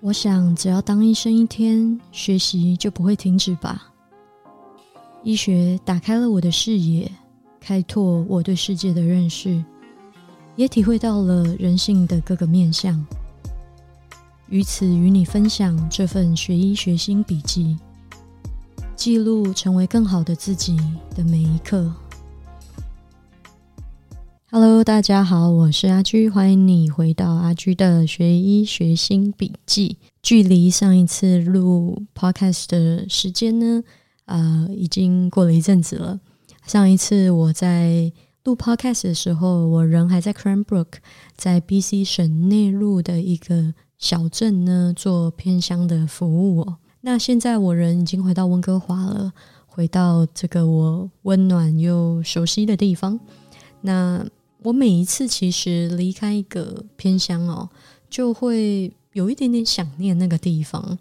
我想，只要当医生一天，学习就不会停止吧。医学打开了我的视野，开拓我对世界的认识，也体会到了人性的各个面相。于此，与你分享这份学医学心笔记，记录成为更好的自己的每一刻。Hello，大家好，我是阿居，欢迎你回到阿居的学医学心笔记。距离上一次录 Podcast 的时间呢，呃，已经过了一阵子了。上一次我在录 Podcast 的时候，我人还在 Cranbrook，在 BC 省内陆的一个小镇呢，做偏乡的服务哦。那现在我人已经回到温哥华了，回到这个我温暖又熟悉的地方。那我每一次其实离开一个偏乡哦，就会有一点点想念那个地方。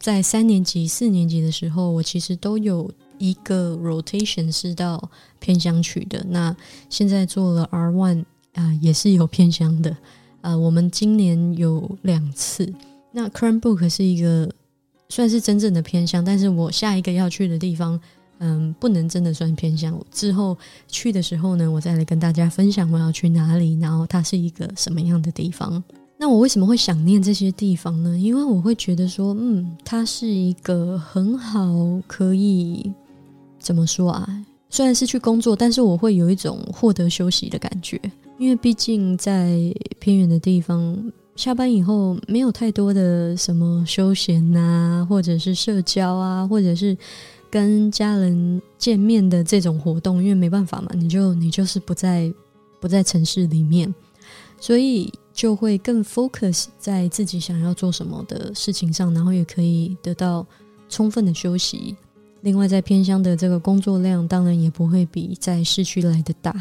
在三年级、四年级的时候，我其实都有一个 rotation 是到偏乡去的。那现在做了 R one 啊，也是有偏乡的。呃，我们今年有两次。那 Cranbrook 是一个算是真正的偏乡，但是我下一个要去的地方。嗯，不能真的算偏向。之后去的时候呢，我再来跟大家分享我要去哪里，然后它是一个什么样的地方。那我为什么会想念这些地方呢？因为我会觉得说，嗯，它是一个很好可以怎么说啊？虽然是去工作，但是我会有一种获得休息的感觉。因为毕竟在偏远的地方，下班以后没有太多的什么休闲啊，或者是社交啊，或者是。跟家人见面的这种活动，因为没办法嘛，你就你就是不在不在城市里面，所以就会更 focus 在自己想要做什么的事情上，然后也可以得到充分的休息。另外，在偏乡的这个工作量，当然也不会比在市区来的大。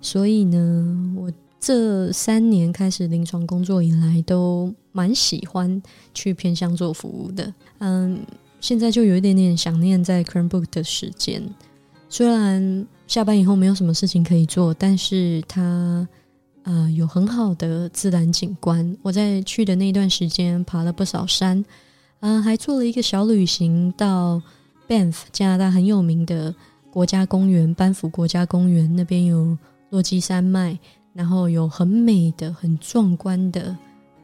所以呢，我这三年开始临床工作以来，都蛮喜欢去偏乡做服务的。嗯。现在就有一点点想念在 Cranbrook 的时间，虽然下班以后没有什么事情可以做，但是它呃有很好的自然景观。我在去的那段时间爬了不少山，嗯，还做了一个小旅行到 Banff 加拿大很有名的国家公园——班夫国家公园，那边有落基山脉，然后有很美的、很壮观的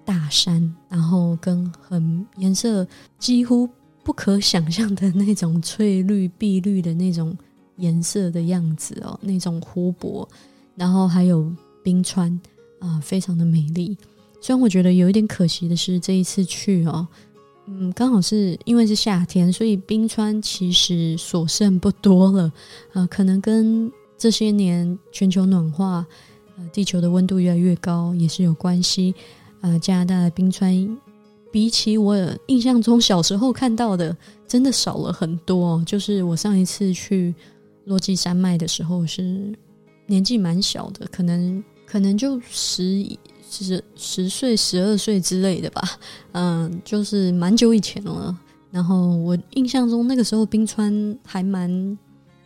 大山，然后跟很颜色几乎。不可想象的那种翠绿、碧绿的那种颜色的样子哦，那种湖泊，然后还有冰川啊，非常的美丽。虽然我觉得有一点可惜的是，这一次去哦，嗯，刚好是因为是夏天，所以冰川其实所剩不多了。呃，可能跟这些年全球暖化，呃，地球的温度越来越高也是有关系。呃，加拿大的冰川。比起我印象中小时候看到的，真的少了很多。就是我上一次去落基山脉的时候，是年纪蛮小的，可能可能就十十十岁、十二岁之类的吧。嗯，就是蛮久以前了。然后我印象中那个时候冰川还蛮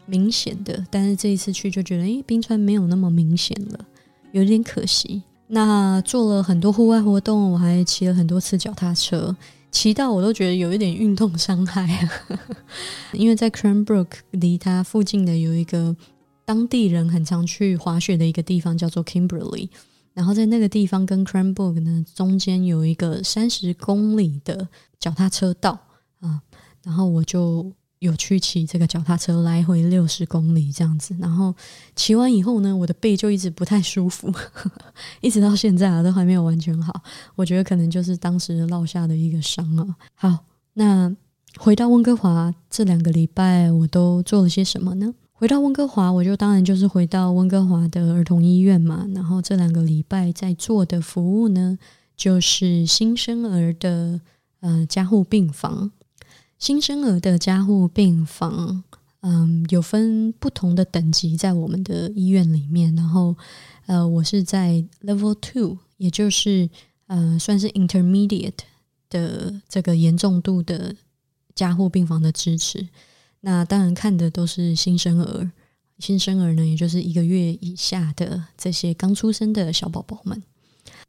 明显的，但是这一次去就觉得，诶，冰川没有那么明显了，有点可惜。那做了很多户外活动，我还骑了很多次脚踏车，骑到我都觉得有一点运动伤害。因为在 Cranbrook 离它附近的有一个当地人很常去滑雪的一个地方，叫做 Kimberley。然后在那个地方跟 Cranbrook 呢中间有一个三十公里的脚踏车道啊，然后我就。有去骑这个脚踏车来回六十公里这样子，然后骑完以后呢，我的背就一直不太舒服，一直到现在啊都还没有完全好。我觉得可能就是当时落下的一个伤啊。好，那回到温哥华这两个礼拜我都做了些什么呢？回到温哥华，我就当然就是回到温哥华的儿童医院嘛。然后这两个礼拜在做的服务呢，就是新生儿的呃加护病房。新生儿的加护病房，嗯，有分不同的等级在我们的医院里面。然后，呃，我是在 Level Two，也就是呃，算是 Intermediate 的这个严重度的加护病房的支持。那当然看的都是新生儿，新生儿呢，也就是一个月以下的这些刚出生的小宝宝们。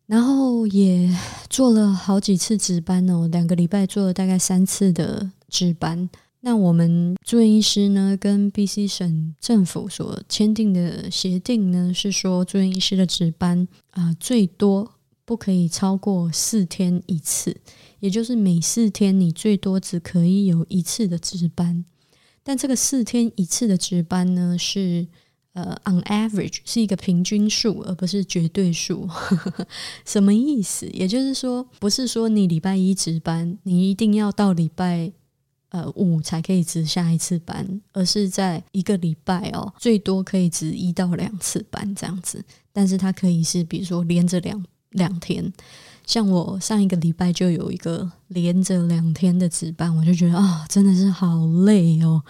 然后也做了好几次值班哦，两个礼拜做了大概三次的值班。那我们住院医师呢，跟 BC 省政府所签订的协定呢，是说住院医师的值班啊，最多不可以超过四天一次，也就是每四天你最多只可以有一次的值班。但这个四天一次的值班呢，是呃，on average 是一个平均数，而不是绝对数。什么意思？也就是说，不是说你礼拜一值班，你一定要到礼拜。呃，五才可以值下一次班，而是在一个礼拜哦，最多可以值一到两次班这样子。但是它可以是，比如说连着两两天，像我上一个礼拜就有一个连着两天的值班，我就觉得啊，真的是好累哦，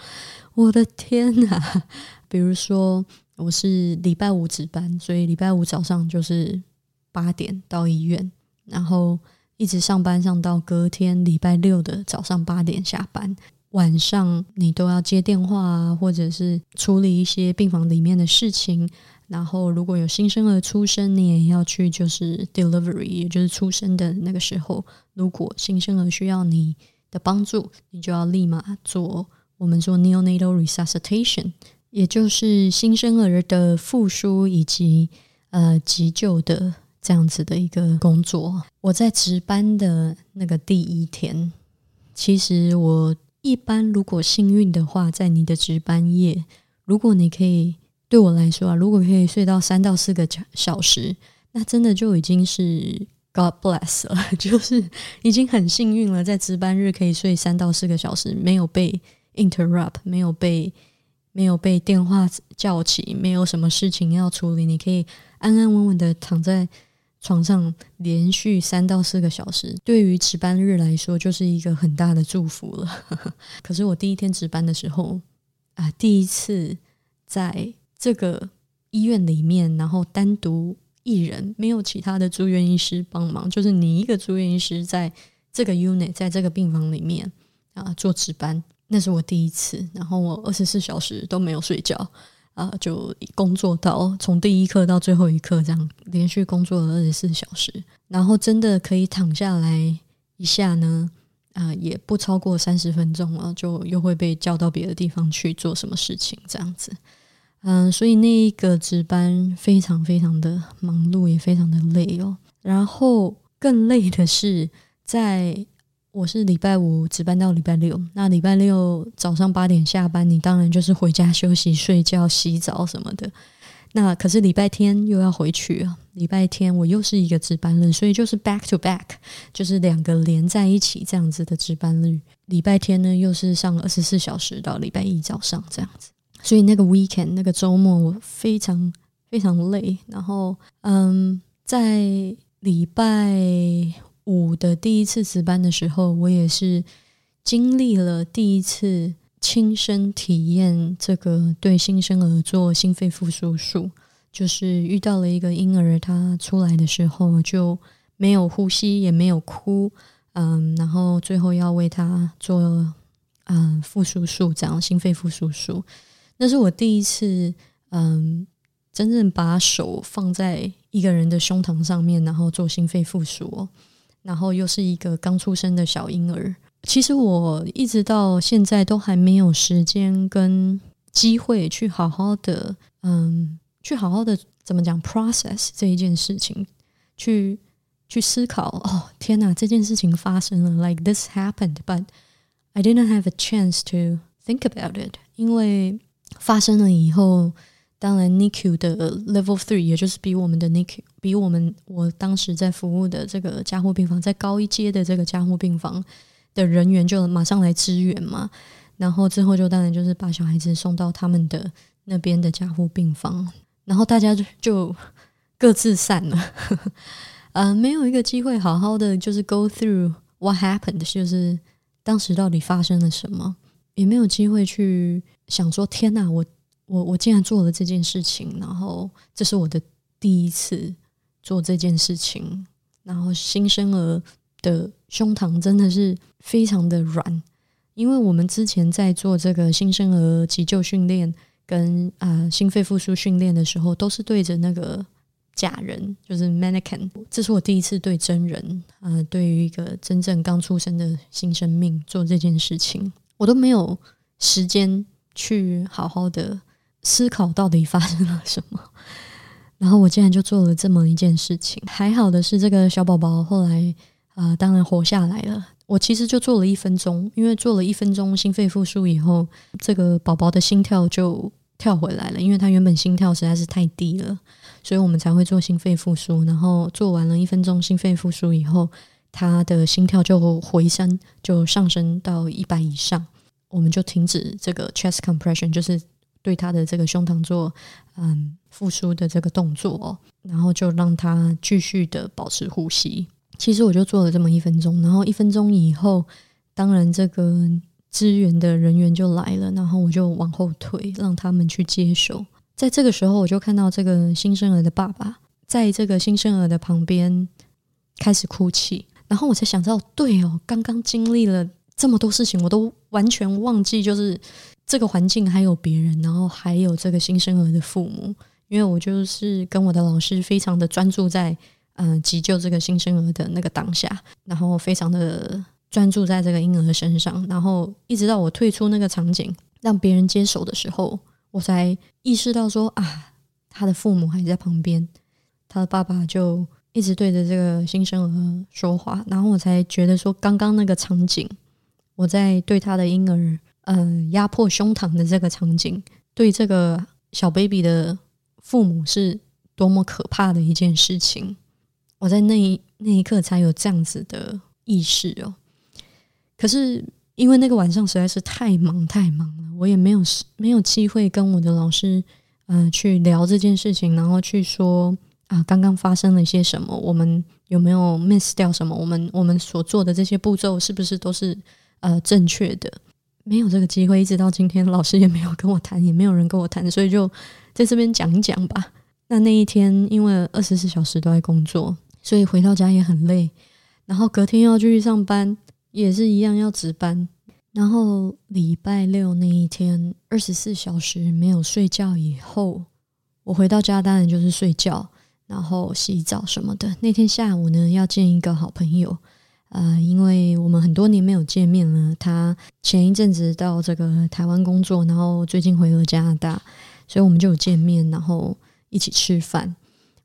我的天哪！比如说我是礼拜五值班，所以礼拜五早上就是八点到医院，然后。一直上班上到隔天礼拜六的早上八点下班，晚上你都要接电话啊，或者是处理一些病房里面的事情。然后如果有新生儿出生，你也要去，就是 delivery，也就是出生的那个时候，如果新生儿需要你的帮助，你就要立马做我们说 neonatal resuscitation，也就是新生儿的复苏以及呃急救的。这样子的一个工作，我在值班的那个第一天，其实我一般如果幸运的话，在你的值班夜，如果你可以对我来说啊，如果可以睡到三到四个小时，那真的就已经是 God bless 了，就是已经很幸运了，在值班日可以睡三到四个小时，没有被 interrupt，没有被没有被电话叫起，没有什么事情要处理，你可以安安稳稳的躺在。床上连续三到四个小时，对于值班日来说就是一个很大的祝福了。可是我第一天值班的时候啊，第一次在这个医院里面，然后单独一人，没有其他的住院医师帮忙，就是你一个住院医师在这个 unit，在这个病房里面啊做值班，那是我第一次。然后我二十四小时都没有睡觉。啊，就工作到从第一刻到最后一刻，这样连续工作了二十四小时，然后真的可以躺下来一下呢，啊，也不超过三十分钟了，就又会被叫到别的地方去做什么事情，这样子，嗯，所以那一个值班非常非常的忙碌，也非常的累哦。然后更累的是在。我是礼拜五值班到礼拜六，那礼拜六早上八点下班，你当然就是回家休息、睡觉、洗澡什么的。那可是礼拜天又要回去啊！礼拜天我又是一个值班日，所以就是 back to back，就是两个连在一起这样子的值班日。礼拜天呢又是上二十四小时到礼拜一早上这样子，所以那个 weekend 那个周末我非常非常累。然后嗯，在礼拜。五的第一次值班的时候，我也是经历了第一次亲身体验这个对新生儿做心肺复苏术，就是遇到了一个婴儿，他出来的时候就没有呼吸，也没有哭，嗯，然后最后要为他做嗯复苏术，这样心肺复苏术，那是我第一次嗯真正把手放在一个人的胸膛上面，然后做心肺复苏。然后又是一个刚出生的小婴儿，其实我一直到现在都还没有时间跟机会去好好的，嗯，去好好的怎么讲 process 这一件事情，去去思考。哦，天哪，这件事情发生了，like this happened，but I didn't have a chance to think about it，因为发生了以后。当然，NICU 的 Level Three，也就是比我们的 NICU，比我们我当时在服务的这个加护病房再高一阶的这个加护病房的人员就马上来支援嘛。然后之后就当然就是把小孩子送到他们的那边的加护病房，然后大家就就各自散了。呃，没有一个机会好好的就是 Go through what happened，就是当时到底发生了什么，也没有机会去想说天哪，我。我我竟然做了这件事情，然后这是我的第一次做这件事情，然后新生儿的胸膛真的是非常的软，因为我们之前在做这个新生儿急救训练跟啊心肺复苏训练的时候，都是对着那个假人，就是 mannequin。这是我第一次对真人，呃，对于一个真正刚出生的新生命做这件事情，我都没有时间去好好的思考到底发生了什么。然后我竟然就做了这么一件事情。还好的是，这个小宝宝后来啊，当然活下来了。我其实就做了一分钟，因为做了一分钟心肺复苏以后，这个宝宝的心跳就跳回来了，因为他原本心跳实在是太低了，所以我们才会做心肺复苏。然后做完了一分钟心肺复苏以后，他的心跳就回升，就上升到一百以上，我们就停止这个 chest compression，就是对他的这个胸膛做嗯复苏的这个动作，然后就让他继续的保持呼吸。其实我就做了这么一分钟，然后一分钟以后，当然这个支援的人员就来了，然后我就往后退，让他们去接手。在这个时候，我就看到这个新生儿的爸爸在这个新生儿的旁边开始哭泣，然后我才想到，对哦，刚刚经历了这么多事情，我都完全忘记，就是这个环境还有别人，然后还有这个新生儿的父母，因为我就是跟我的老师非常的专注在。嗯，急救这个新生儿的那个当下，然后非常的专注在这个婴儿身上，然后一直到我退出那个场景，让别人接手的时候，我才意识到说啊，他的父母还在旁边，他的爸爸就一直对着这个新生儿说话，然后我才觉得说，刚刚那个场景，我在对他的婴儿，嗯，压迫胸膛的这个场景，对这个小 baby 的父母是多么可怕的一件事情。我在那一那一刻才有这样子的意识哦，可是因为那个晚上实在是太忙太忙了，我也没有没有机会跟我的老师嗯去聊这件事情，然后去说啊刚刚发生了一些什么，我们有没有 miss 掉什么？我们我们所做的这些步骤是不是都是呃正确的？没有这个机会，一直到今天，老师也没有跟我谈，也没有人跟我谈，所以就在这边讲一讲吧。那那一天因为二十四小时都在工作。所以回到家也很累，然后隔天要继续上班，也是一样要值班。然后礼拜六那一天，二十四小时没有睡觉以后，我回到家当然就是睡觉，然后洗澡什么的。那天下午呢，要见一个好朋友，呃，因为我们很多年没有见面了。他前一阵子到这个台湾工作，然后最近回了加拿大，所以我们就有见面，然后一起吃饭。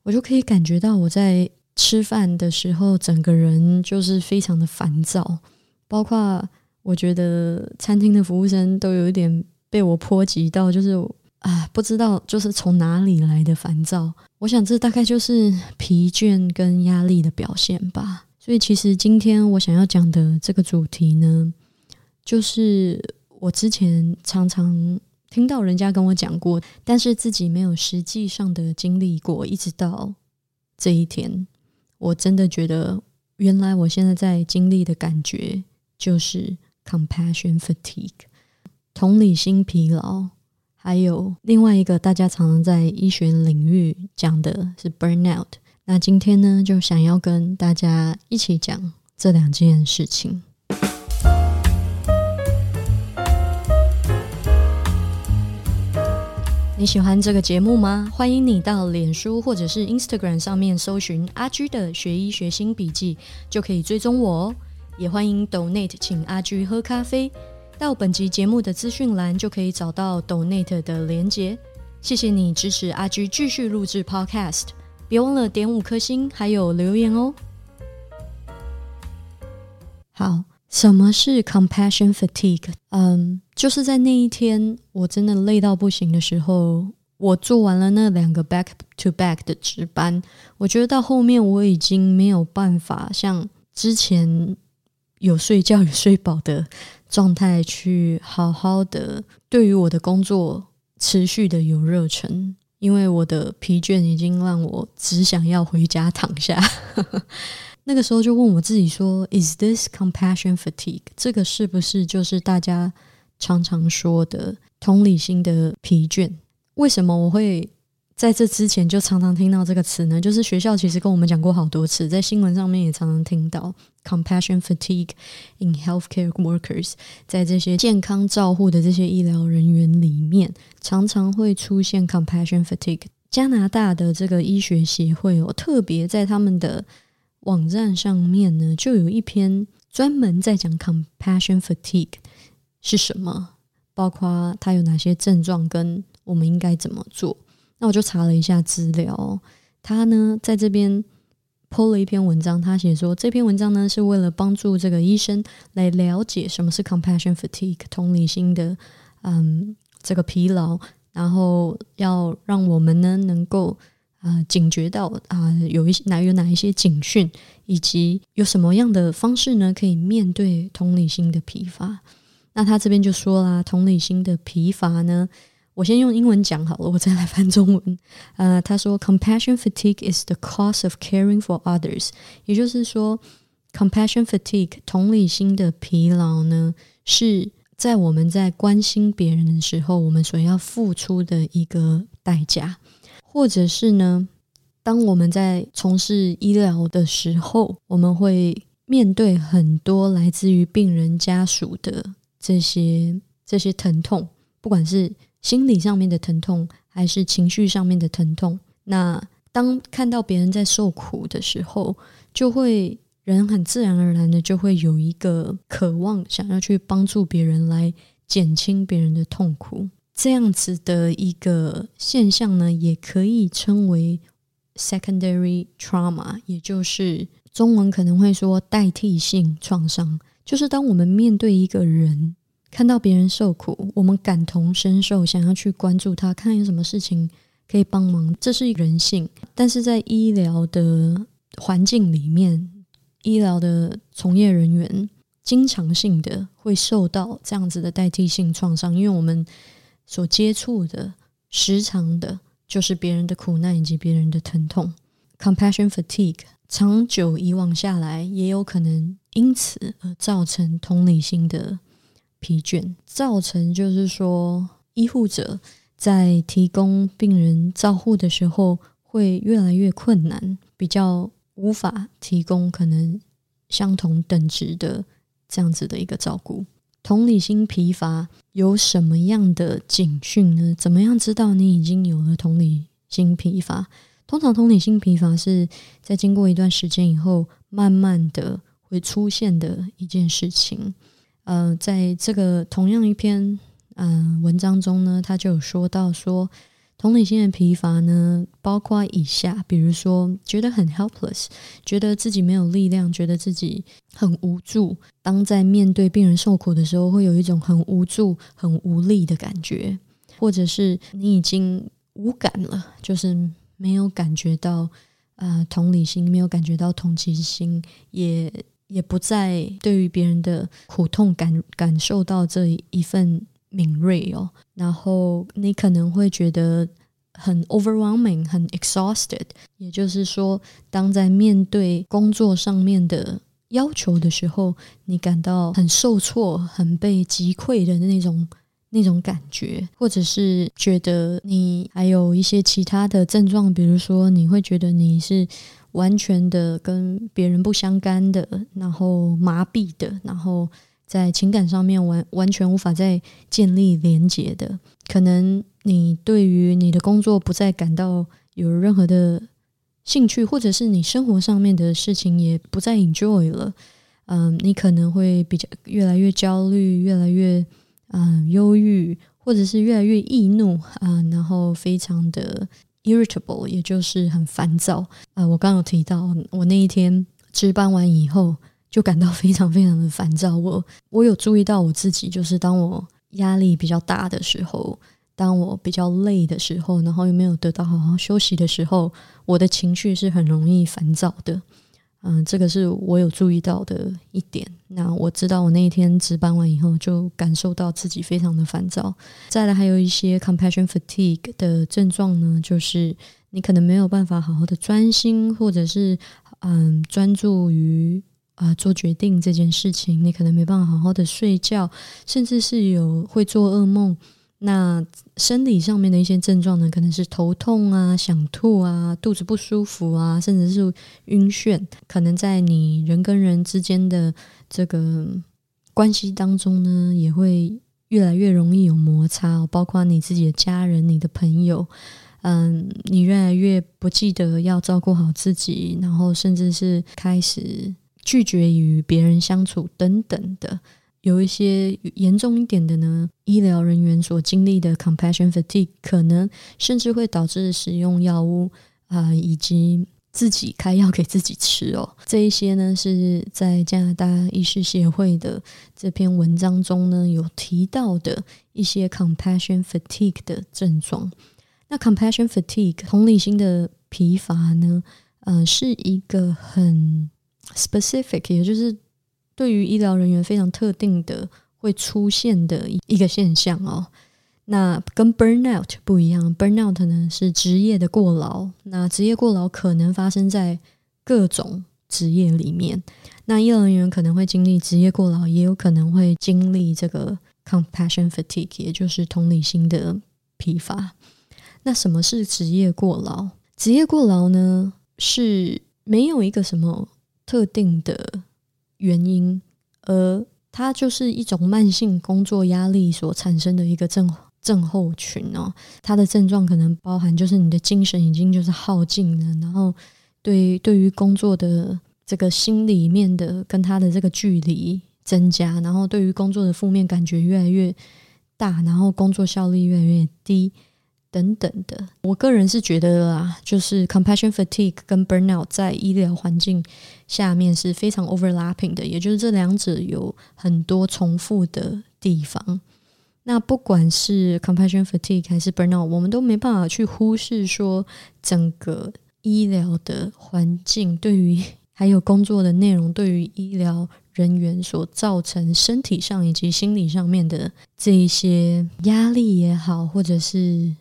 我就可以感觉到我在。吃饭的时候，整个人就是非常的烦躁，包括我觉得餐厅的服务生都有一点被我波及到，就是啊，不知道就是从哪里来的烦躁。我想这大概就是疲倦跟压力的表现吧。所以其实今天我想要讲的这个主题呢，就是我之前常常听到人家跟我讲过，但是自己没有实际上的经历过，一直到这一天。我真的觉得，原来我现在在经历的感觉就是 compassion fatigue，同理心疲劳，还有另外一个大家常常在医学领域讲的是 burnout。那今天呢，就想要跟大家一起讲这两件事情。你喜欢这个节目吗？欢迎你到脸书或者是 Instagram 上面搜寻阿居的学医学新笔记，就可以追踪我哦。也欢迎 Donate 请阿居喝咖啡，到本集节目的资讯栏就可以找到 Donate 的连结。谢谢你支持阿居继续录制 Podcast，别忘了点五颗星还有留言哦。好。什么是 compassion fatigue？嗯，就是在那一天我真的累到不行的时候，我做完了那两个 back to back 的值班，我觉得到后面我已经没有办法像之前有睡觉有睡饱的状态去好好的对于我的工作持续的有热忱，因为我的疲倦已经让我只想要回家躺下。那个时候就问我自己说：“Is this compassion fatigue？这个是不是就是大家常常说的同理心的疲倦？为什么我会在这之前就常常听到这个词呢？就是学校其实跟我们讲过好多次，在新闻上面也常常听到 compassion fatigue in healthcare workers，在这些健康照护的这些医疗人员里面，常常会出现 compassion fatigue。”加拿大的这个医学协会哦，特别在他们的网站上面呢，就有一篇专门在讲 compassion fatigue 是什么，包括它有哪些症状，跟我们应该怎么做。那我就查了一下资料，他呢在这边 po 了一篇文章，他写说这篇文章呢是为了帮助这个医生来了解什么是 compassion fatigue 同理心的，嗯，这个疲劳，然后要让我们呢能够啊警觉到啊有一些哪有哪一些警讯，以及有什么样的方式呢可以面对同理心的疲乏。那他这边就说啦，同理心的疲乏呢。我先用英文讲好了，我再来翻中文。呃，他说，compassion fatigue is the cost of caring for others。也就是说，compassion fatigue 同理心的疲劳呢，是在我们在关心别人的时候，我们所要付出的一个代价，或者是呢，当我们在从事医疗的时候，我们会面对很多来自于病人家属的这些这些疼痛，不管是心理上面的疼痛，还是情绪上面的疼痛？那当看到别人在受苦的时候，就会人很自然而然的就会有一个渴望，想要去帮助别人来减轻别人的痛苦。这样子的一个现象呢，也可以称为 secondary trauma，也就是中文可能会说代替性创伤。就是当我们面对一个人。看到别人受苦，我们感同身受，想要去关注他，看有什么事情可以帮忙，这是人性。但是在医疗的环境里面，医疗的从业人员经常性的会受到这样子的代替性创伤，因为我们所接触的时常的就是别人的苦难以及别人的疼痛，compassion fatigue，长久以往下来，也有可能因此而造成同理心的。疲倦造成，就是说，医护者在提供病人照护的时候会越来越困难，比较无法提供可能相同等值的这样子的一个照顾。同理心疲乏有什么样的警讯呢？怎么样知道你已经有了同理心疲乏？通常同理心疲乏是在经过一段时间以后，慢慢的会出现的一件事情。呃，在这个同样一篇嗯文章中呢，他就有说到说，同理心的疲乏呢，包括以下，比如说觉得很 helpless，觉得自己没有力量，觉得自己很无助。当在面对病人受苦的时候，会有一种很无助、很无力的感觉，或者是你已经无感了，就是没有感觉到啊同理心，没有感觉到同情心，也。也不再对于别人的苦痛感感受到这一份敏锐哦，然后你可能会觉得很 overwhelming，很 exhausted。也就是说，当在面对工作上面的要求的时候，你感到很受挫、很被击溃的那种那种感觉，或者是觉得你还有一些其他的症状，比如说你会觉得你是。完全的跟别人不相干的，然后麻痹的，然后在情感上面完完全无法再建立连结的，可能你对于你的工作不再感到有任何的兴趣，或者是你生活上面的事情也不再 enjoy 了，嗯，你可能会比较越来越焦虑，越来越嗯忧郁，或者是越来越易怒啊，然后非常的。irritable，也就是很烦躁。啊，我刚刚有提到，我那一天值班完以后，就感到非常非常的烦躁。我我有注意到我自己，就是当我压力比较大的时候，当我比较累的时候，然后又没有得到好好休息的时候，我的情绪是很容易烦躁的。嗯，这个是我有注意到的一点。那我知道，我那一天值班完以后，就感受到自己非常的烦躁。再来，还有一些 compassion fatigue 的症状呢，就是你可能没有办法好好的专心，或者是嗯专注于啊做决定这件事情。你可能没办法好好的睡觉，甚至是有会做噩梦。那生理上面的一些症状呢，可能是头痛啊、想吐啊、肚子不舒服啊，甚至是晕眩。可能在你人跟人之间的这个关系当中呢，也会越来越容易有摩擦，包括你自己的家人、你的朋友，嗯，你越来越不记得要照顾好自己，然后甚至是开始拒绝与别人相处等等的。有一些严重一点的呢，医疗人员所经历的 compassion fatigue，可能甚至会导致使用药物啊，以及自己开药给自己吃哦。这一些呢，是在加拿大医师协会的这篇文章中呢有提到的一些 compassion fatigue 的症状。那 compassion fatigue 同理心的疲乏呢，呃，是一个很 specific，也就是。对于医疗人员非常特定的会出现的一个现象哦，那跟 burnout 不一样，burnout 呢是职业的过劳，那职业过劳可能发生在各种职业里面，那医疗人员可能会经历职业过劳，也有可能会经历这个 compassion fatigue，也就是同理心的疲乏。那什么是职业过劳？职业过劳呢是没有一个什么特定的。原因，而它就是一种慢性工作压力所产生的一个症症候群哦。它的症状可能包含，就是你的精神已经就是耗尽了，然后对对于工作的这个心里面的跟他的这个距离增加，然后对于工作的负面感觉越来越大，然后工作效率越来越低。等等的，我个人是觉得啊，就是 compassion fatigue 跟 burnout 在医疗环境下面是非常 overlapping 的，也就是这两者有很多重复的地方。那不管是 compassion fatigue 还是 burnout，我们都没办法去忽视说整个医疗的环境对于还有工作的内容对于医疗人员所造成身体上以及心理上面的这一些压力也好，或者是。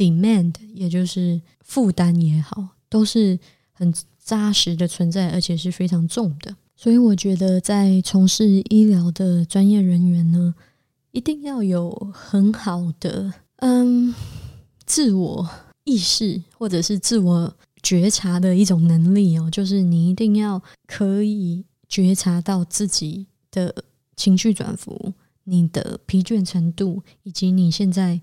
demand，也就是负担也好，都是很扎实的存在，而且是非常重的。所以我觉得，在从事医疗的专业人员呢，一定要有很好的嗯自我意识或者是自我觉察的一种能力哦，就是你一定要可以觉察到自己的情绪转幅、你的疲倦程度，以及你现在。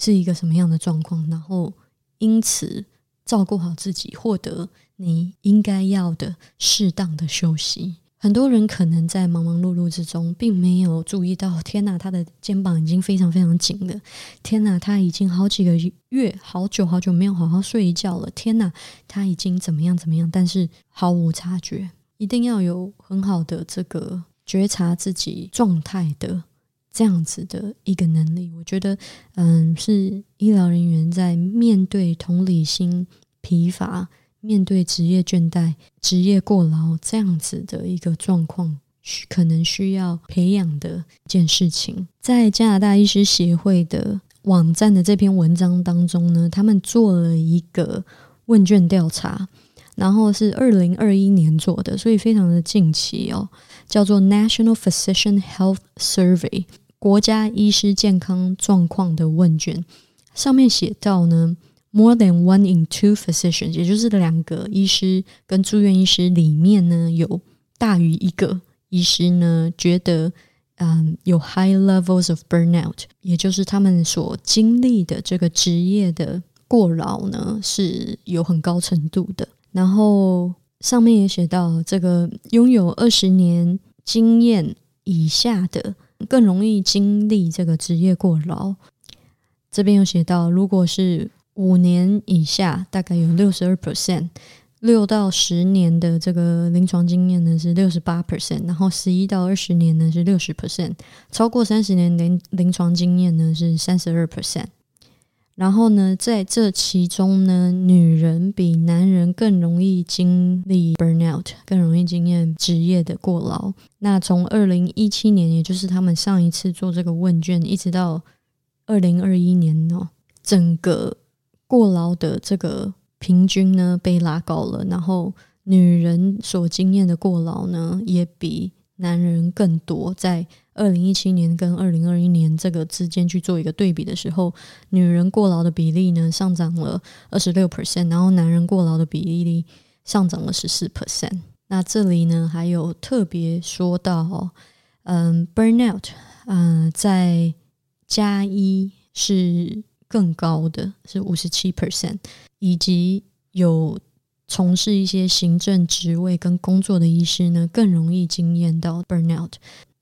是一个什么样的状况？然后因此照顾好自己，获得你应该要的适当的休息。很多人可能在忙忙碌碌之中，并没有注意到，天哪，他的肩膀已经非常非常紧了。天哪，他已经好几个月、好久好久没有好好睡一觉了。天哪，他已经怎么样怎么样？但是毫无察觉。一定要有很好的这个觉察自己状态的。这样子的一个能力，我觉得，嗯，是医疗人员在面对同理心疲乏、面对职业倦怠、职业过劳这样子的一个状况，可能需要培养的一件事情。在加拿大医师协会的网站的这篇文章当中呢，他们做了一个问卷调查，然后是二零二一年做的，所以非常的近期哦，叫做 National Physician Health Survey。国家医师健康状况的问卷上面写到呢，more than one in two physicians，也就是两个医师跟住院医师里面呢，有大于一个医师呢，觉得嗯有 high levels of burnout，也就是他们所经历的这个职业的过劳呢是有很高程度的。然后上面也写到，这个拥有二十年经验以下的。更容易经历这个职业过劳。这边有写到，如果是五年以下，大概有六十二 percent；六到十年的这个临床经验呢是六十八 percent；然后十一到二十年呢是六十 percent；超过三十年临临床经验呢是三十二 percent。然后呢，在这其中呢，女人比男人更容易经历 burnout，更容易经验职业的过劳。那从二零一七年，也就是他们上一次做这个问卷，一直到二零二一年哦，整个过劳的这个平均呢被拉高了，然后女人所经验的过劳呢也比男人更多，在。二零一七年跟二零二一年这个之间去做一个对比的时候，女人过劳的比例呢上涨了二十六 percent，然后男人过劳的比例上涨了十四 percent。那这里呢还有特别说到，嗯，burnout，嗯，在加一是更高的是五十七 percent，以及有从事一些行政职位跟工作的医师呢，更容易经验到 burnout。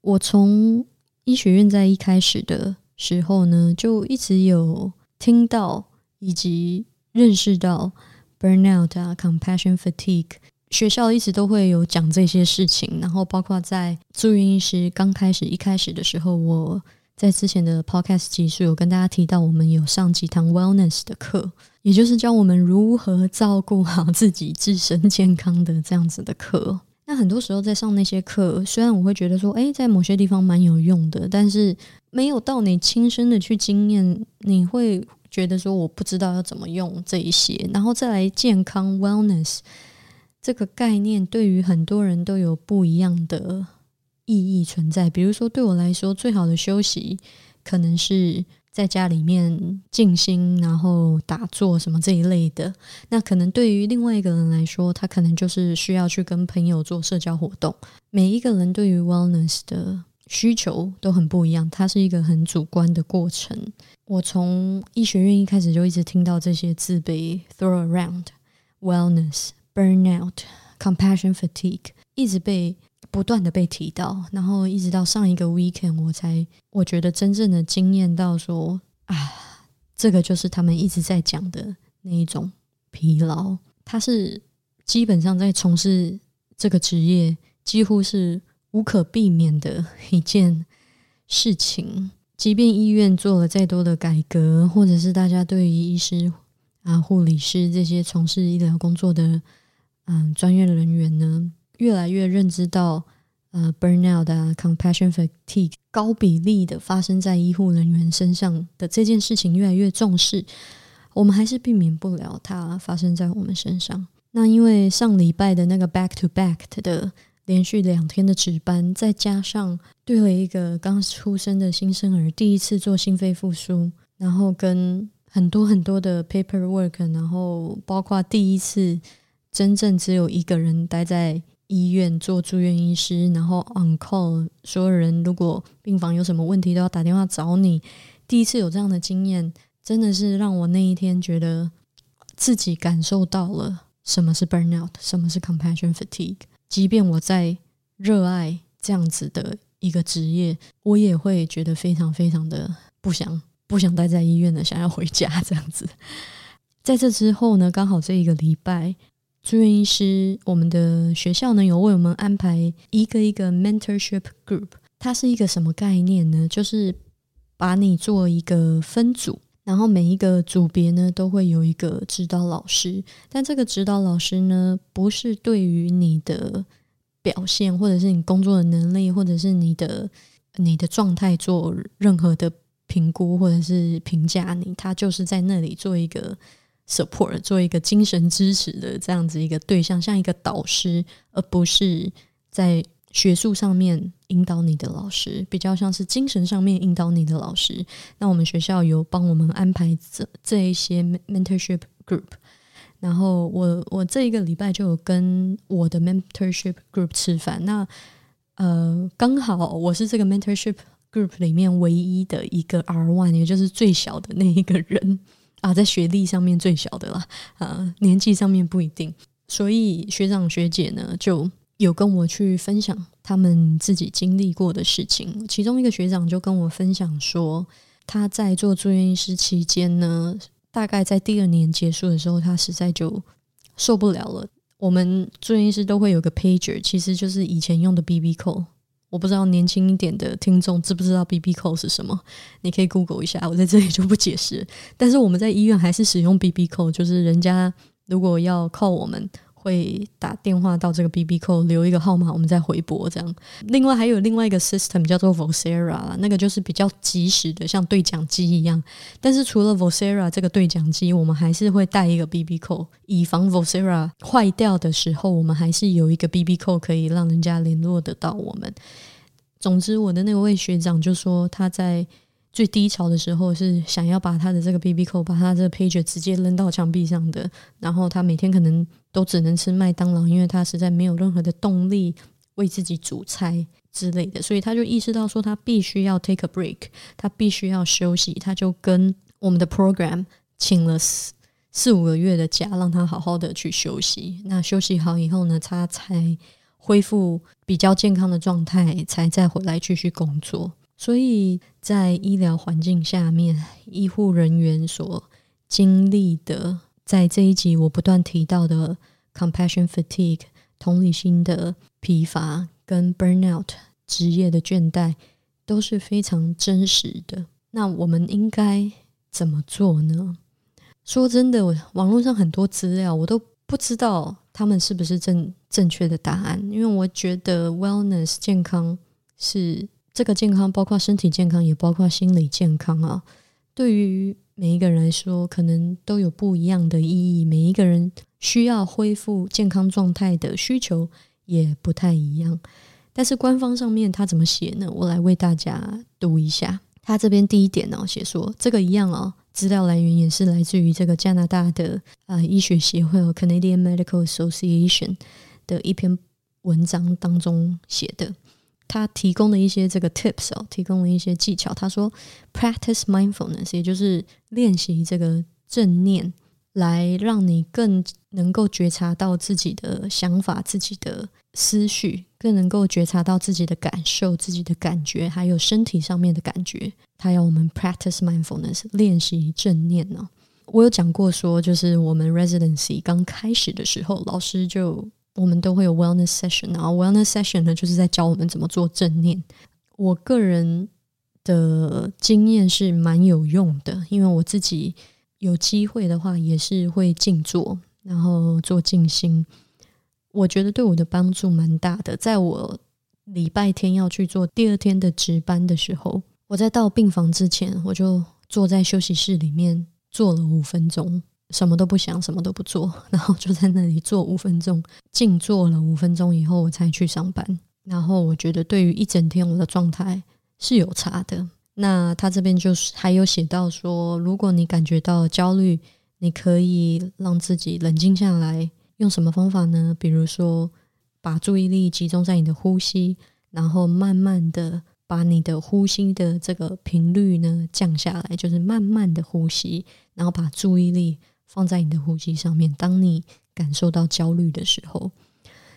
我从医学院在一开始的时候呢，就一直有听到以及认识到 burnout 啊，compassion fatigue。学校一直都会有讲这些事情，然后包括在住院医师刚开始一开始的时候，我在之前的 podcast 集数有跟大家提到，我们有上几堂 wellness 的课，也就是教我们如何照顾好自己自身健康的这样子的课。那很多时候在上那些课，虽然我会觉得说，诶，在某些地方蛮有用的，但是没有到你亲身的去经验，你会觉得说我不知道要怎么用这一些，然后再来健康 wellness。这个概念对于很多人都有不一样的意义存在。比如说，对我来说，最好的休息可能是在家里面静心，然后打坐什么这一类的。那可能对于另外一个人来说，他可能就是需要去跟朋友做社交活动。每一个人对于 wellness 的需求都很不一样，它是一个很主观的过程。我从医学院一开始就一直听到这些字被 throw around wellness。Burnout, compassion fatigue，一直被不断的被提到，然后一直到上一个 weekend，我才我觉得真正的惊艳到说啊，这个就是他们一直在讲的那一种疲劳，它是基本上在从事这个职业几乎是无可避免的一件事情，即便医院做了再多的改革，或者是大家对于医师啊、护理师这些从事医疗工作的。嗯，专业人员呢，越来越认知到，呃，burnout 啊，compassion fatigue 高比例的发生在医护人员身上的这件事情越来越重视，我们还是避免不了它发生在我们身上。那因为上礼拜的那个 back to back 的连续两天的值班，再加上对了一个刚出生的新生儿第一次做心肺复苏，然后跟很多很多的 paperwork，然后包括第一次。真正只有一个人待在医院做住院医师，然后 on call，所有人如果病房有什么问题都要打电话找你。第一次有这样的经验，真的是让我那一天觉得自己感受到了什么是 burnout，什么是 compassion fatigue。即便我在热爱这样子的一个职业，我也会觉得非常非常的不想不想待在医院的，想要回家这样子。在这之后呢，刚好这一个礼拜。住院医师，我们的学校呢有为我们安排一个一个 mentorship group，它是一个什么概念呢？就是把你做一个分组，然后每一个组别呢都会有一个指导老师，但这个指导老师呢不是对于你的表现，或者是你工作的能力，或者是你的你的状态做任何的评估或者是评价你，他就是在那里做一个。Support 做一个精神支持的这样子一个对象，像一个导师，而不是在学术上面引导你的老师，比较像是精神上面引导你的老师。那我们学校有帮我们安排这这一些 mentorship group，然后我我这一个礼拜就有跟我的 mentorship group 吃饭。那呃，刚好我是这个 mentorship group 里面唯一的一个 R one，也就是最小的那一个人。啊，在学历上面最小的啦，啊，年纪上面不一定，所以学长学姐呢就有跟我去分享他们自己经历过的事情。其中一个学长就跟我分享说，他在做住院医师期间呢，大概在第二年结束的时候，他实在就受不了了。我们住院医师都会有个 pager，其实就是以前用的 BB 扣。我不知道年轻一点的听众知不知道 B B 扣是什么？你可以 Google 一下，我在这里就不解释。但是我们在医院还是使用 B B 扣就是人家如果要靠我们。会打电话到这个 B B 扣留一个号码，我们再回拨这样。另外还有另外一个 system 叫做 Vocera，那个就是比较及时的，像对讲机一样。但是除了 Vocera 这个对讲机，我们还是会带一个 B B 扣，以防 Vocera 坏掉的时候，我们还是有一个 B B 扣可以让人家联络得到我们。总之，我的那位学长就说他在。最低潮的时候是想要把他的这个 B B 扣，把他这个 page 直接扔到墙壁上的。然后他每天可能都只能吃麦当劳，因为他实在没有任何的动力为自己煮菜之类的。所以他就意识到说，他必须要 take a break，他必须要休息。他就跟我们的 program 请了四四五个月的假，让他好好的去休息。那休息好以后呢，他才恢复比较健康的状态，才再回来继续工作。所以在医疗环境下面，医护人员所经历的，在这一集我不断提到的 compassion fatigue 同理心的疲乏跟 burnout 职业的倦怠，都是非常真实的。那我们应该怎么做呢？说真的，网络上很多资料我都不知道他们是不是正正确的答案，因为我觉得 wellness 健康是。这个健康包括身体健康，也包括心理健康啊。对于每一个人来说，可能都有不一样的意义。每一个人需要恢复健康状态的需求也不太一样。但是官方上面他怎么写呢？我来为大家读一下。他这边第一点呢，写说这个一样哦，资料来源也是来自于这个加拿大的啊医学协会和 Canadian Medical Association 的一篇文章当中写的。他提供的一些这个 tips 哦，提供了一些技巧。他说，practice mindfulness，也就是练习这个正念，来让你更能够觉察到自己的想法、自己的思绪，更能够觉察到自己的感受、自己的感觉，还有身体上面的感觉。他要我们 practice mindfulness，练习正念呢。我有讲过说，就是我们 residency 刚开始的时候，老师就。我们都会有 wellness session，然后 wellness session 呢，就是在教我们怎么做正念。我个人的经验是蛮有用的，因为我自己有机会的话，也是会静坐，然后做静心。我觉得对我的帮助蛮大的。在我礼拜天要去做第二天的值班的时候，我在到病房之前，我就坐在休息室里面坐了五分钟。什么都不想，什么都不做，然后就在那里坐五分钟，静坐了五分钟以后，我才去上班。然后我觉得，对于一整天我的状态是有差的。那他这边就是还有写到说，如果你感觉到焦虑，你可以让自己冷静下来，用什么方法呢？比如说，把注意力集中在你的呼吸，然后慢慢的把你的呼吸的这个频率呢降下来，就是慢慢的呼吸，然后把注意力。放在你的呼吸上面。当你感受到焦虑的时候，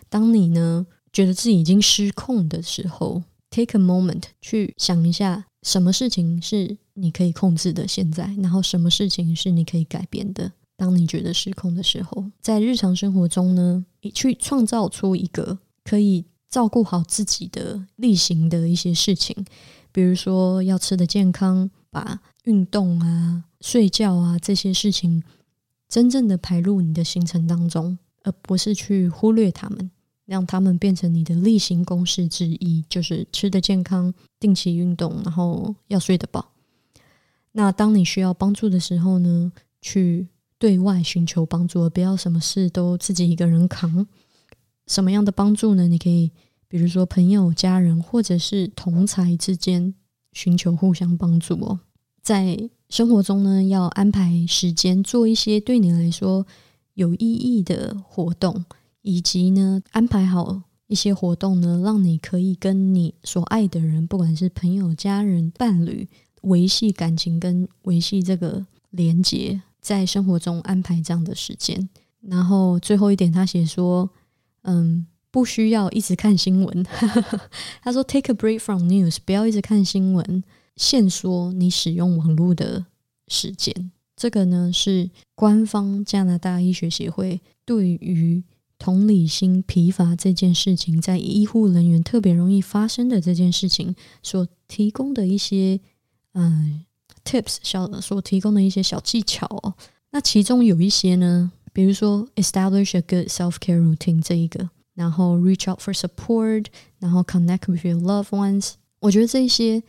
当你呢觉得自己已经失控的时候，take a moment 去想一下，什么事情是你可以控制的，现在，然后什么事情是你可以改变的。当你觉得失控的时候，在日常生活中呢，你去创造出一个可以照顾好自己的例行的一些事情，比如说要吃的健康，把运动啊、睡觉啊这些事情。真正的排入你的行程当中，而不是去忽略他们，让他们变成你的例行公事之一，就是吃的健康、定期运动，然后要睡得饱。那当你需要帮助的时候呢，去对外寻求帮助，而不要什么事都自己一个人扛。什么样的帮助呢？你可以，比如说朋友、家人，或者是同才之间寻求互相帮助哦，在。生活中呢，要安排时间做一些对你来说有意义的活动，以及呢，安排好一些活动呢，让你可以跟你所爱的人，不管是朋友、家人、伴侣，维系感情跟维系这个连接，在生活中安排这样的时间。然后最后一点，他写说，嗯，不需要一直看新闻。他说，take a break from news，不要一直看新闻。限缩你使用网络的时间，这个呢是官方加拿大医学协会对于同理心疲乏这件事情，在医护人员特别容易发生的这件事情所提供的一些嗯 tips 小所提供的一些小技巧哦。那其中有一些呢，比如说 establish a good self care routine 这一个，然后 reach out for support，然后 connect with your loved ones，我觉得这些。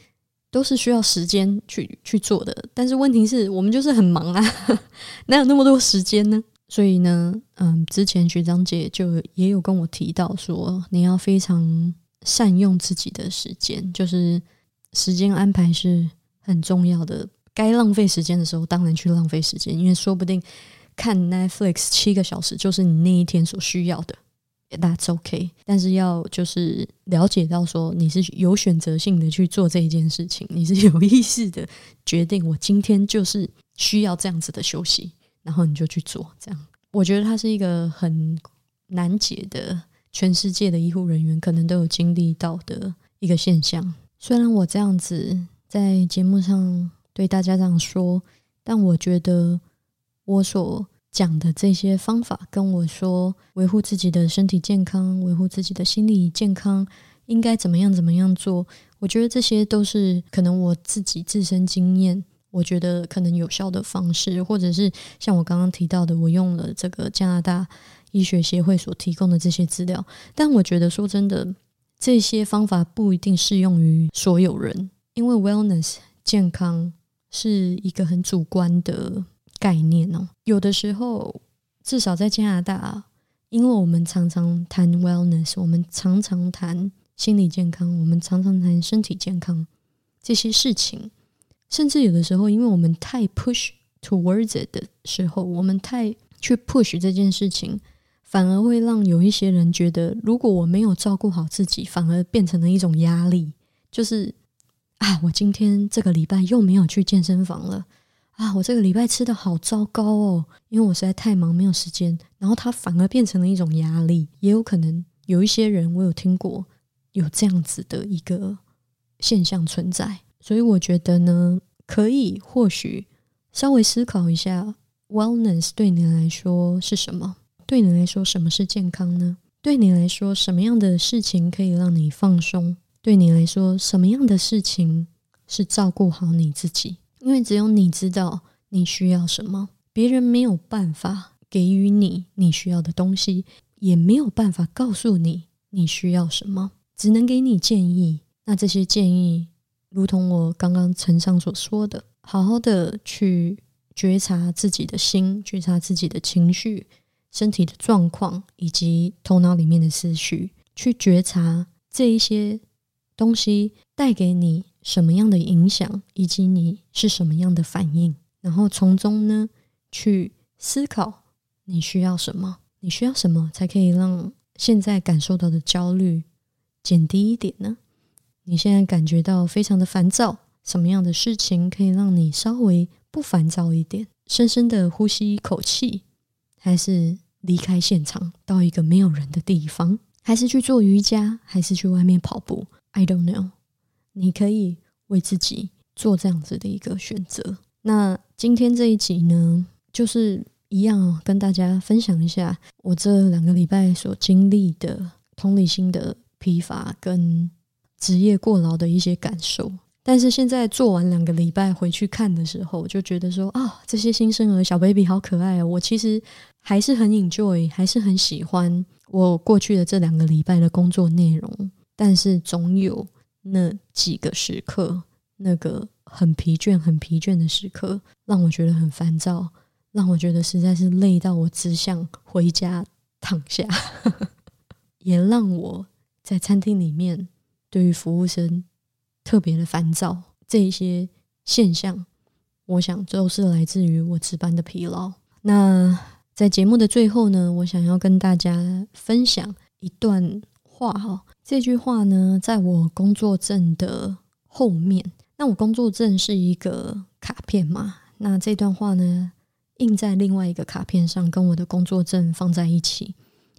都是需要时间去去做的，但是问题是我们就是很忙啊，哪有那么多时间呢？所以呢，嗯，之前学长姐就也有跟我提到说，你要非常善用自己的时间，就是时间安排是很重要的。该浪费时间的时候，当然去浪费时间，因为说不定看 Netflix 七个小时就是你那一天所需要的。That's OK，但是要就是了解到说你是有选择性的去做这一件事情，你是有意识的决定，我今天就是需要这样子的休息，然后你就去做。这样，我觉得它是一个很难解的，全世界的医护人员可能都有经历到的一个现象。虽然我这样子在节目上对大家这样说，但我觉得我所讲的这些方法，跟我说维护自己的身体健康、维护自己的心理健康，应该怎么样怎么样做，我觉得这些都是可能我自己自身经验，我觉得可能有效的方式，或者是像我刚刚提到的，我用了这个加拿大医学协会所提供的这些资料。但我觉得说真的，这些方法不一定适用于所有人，因为 wellness 健康是一个很主观的。概念哦，有的时候，至少在加拿大，因为我们常常谈 wellness，我们常常谈心理健康，我们常常谈身体健康这些事情，甚至有的时候，因为我们太 push towards 的时候，我们太去 push 这件事情，反而会让有一些人觉得，如果我没有照顾好自己，反而变成了一种压力，就是啊，我今天这个礼拜又没有去健身房了。啊，我这个礼拜吃的好糟糕哦，因为我实在太忙，没有时间。然后它反而变成了一种压力，也有可能有一些人，我有听过有这样子的一个现象存在。所以我觉得呢，可以或许稍微思考一下，wellness 对你来说是什么？对你来说，什么是健康呢？对你来说，什么样的事情可以让你放松？对你来说，什么样的事情是照顾好你自己？因为只有你知道你需要什么，别人没有办法给予你你需要的东西，也没有办法告诉你你需要什么，只能给你建议。那这些建议，如同我刚刚陈上所说的，好好的去觉察自己的心，觉察自己的情绪、身体的状况以及头脑里面的思绪，去觉察这一些东西带给你。什么样的影响，以及你是什么样的反应，然后从中呢去思考你需要什么，你需要什么才可以让现在感受到的焦虑减低一点呢？你现在感觉到非常的烦躁，什么样的事情可以让你稍微不烦躁一点？深深的呼吸一口气，还是离开现场到一个没有人的地方，还是去做瑜伽，还是去外面跑步？I don't know。你可以为自己做这样子的一个选择。那今天这一集呢，就是一样跟大家分享一下我这两个礼拜所经历的同理心的疲乏跟职业过劳的一些感受。但是现在做完两个礼拜回去看的时候，就觉得说啊，这些新生儿小 baby 好可爱哦！我其实还是很 enjoy，还是很喜欢我过去的这两个礼拜的工作内容。但是总有。那几个时刻，那个很疲倦、很疲倦的时刻，让我觉得很烦躁，让我觉得实在是累到我只想回家躺下，也让我在餐厅里面对于服务生特别的烦躁。这些现象，我想都是来自于我值班的疲劳。那在节目的最后呢，我想要跟大家分享一段话哈。这句话呢，在我工作证的后面。那我工作证是一个卡片嘛？那这段话呢，印在另外一个卡片上，跟我的工作证放在一起。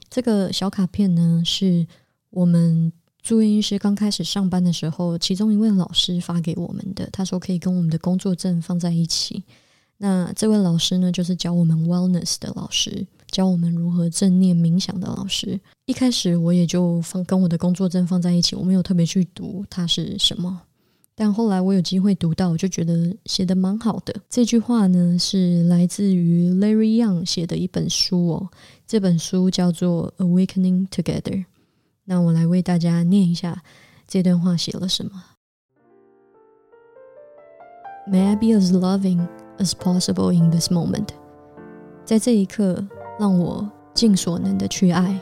这个小卡片呢，是我们住院医师刚开始上班的时候，其中一位老师发给我们的。他说可以跟我们的工作证放在一起。那这位老师呢，就是教我们 wellness 的老师。教我们如何正念冥想的老师，一开始我也就放跟我的工作证放在一起，我没有特别去读它是什么。但后来我有机会读到，我就觉得写的蛮好的。这句话呢是来自于 Larry Young 写的一本书哦，这本书叫做《Awakening Together》。那我来为大家念一下这段话写了什么。May I be as loving as possible in this moment？在这一刻。让我尽所能的去爱。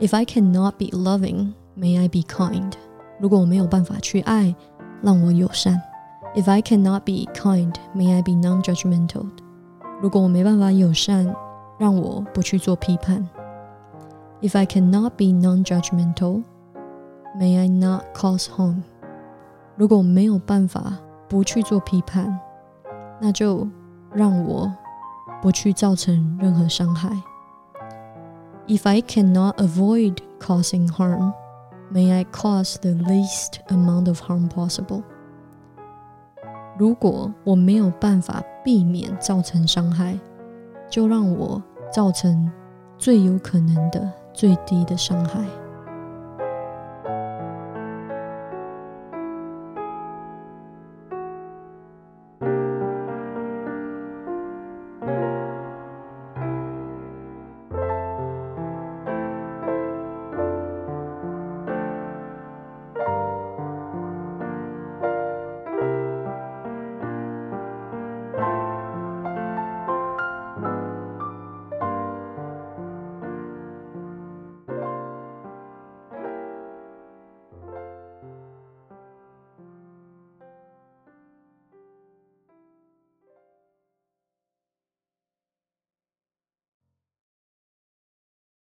If I cannot be loving, may I be kind。如果我没有办法去爱，让我友善。If I cannot be kind, may I be non-judgmental。如果我没办法友善，让我不去做批判。If I cannot be non-judgmental, may I not cause harm。如果我没有办法不去做批判， 那就让我 不去造成任何伤害。If I cannot avoid causing harm, may I cause the least amount of harm possible. 如果我没有办法避免造成伤害，就让我造成最有可能的最低的伤害。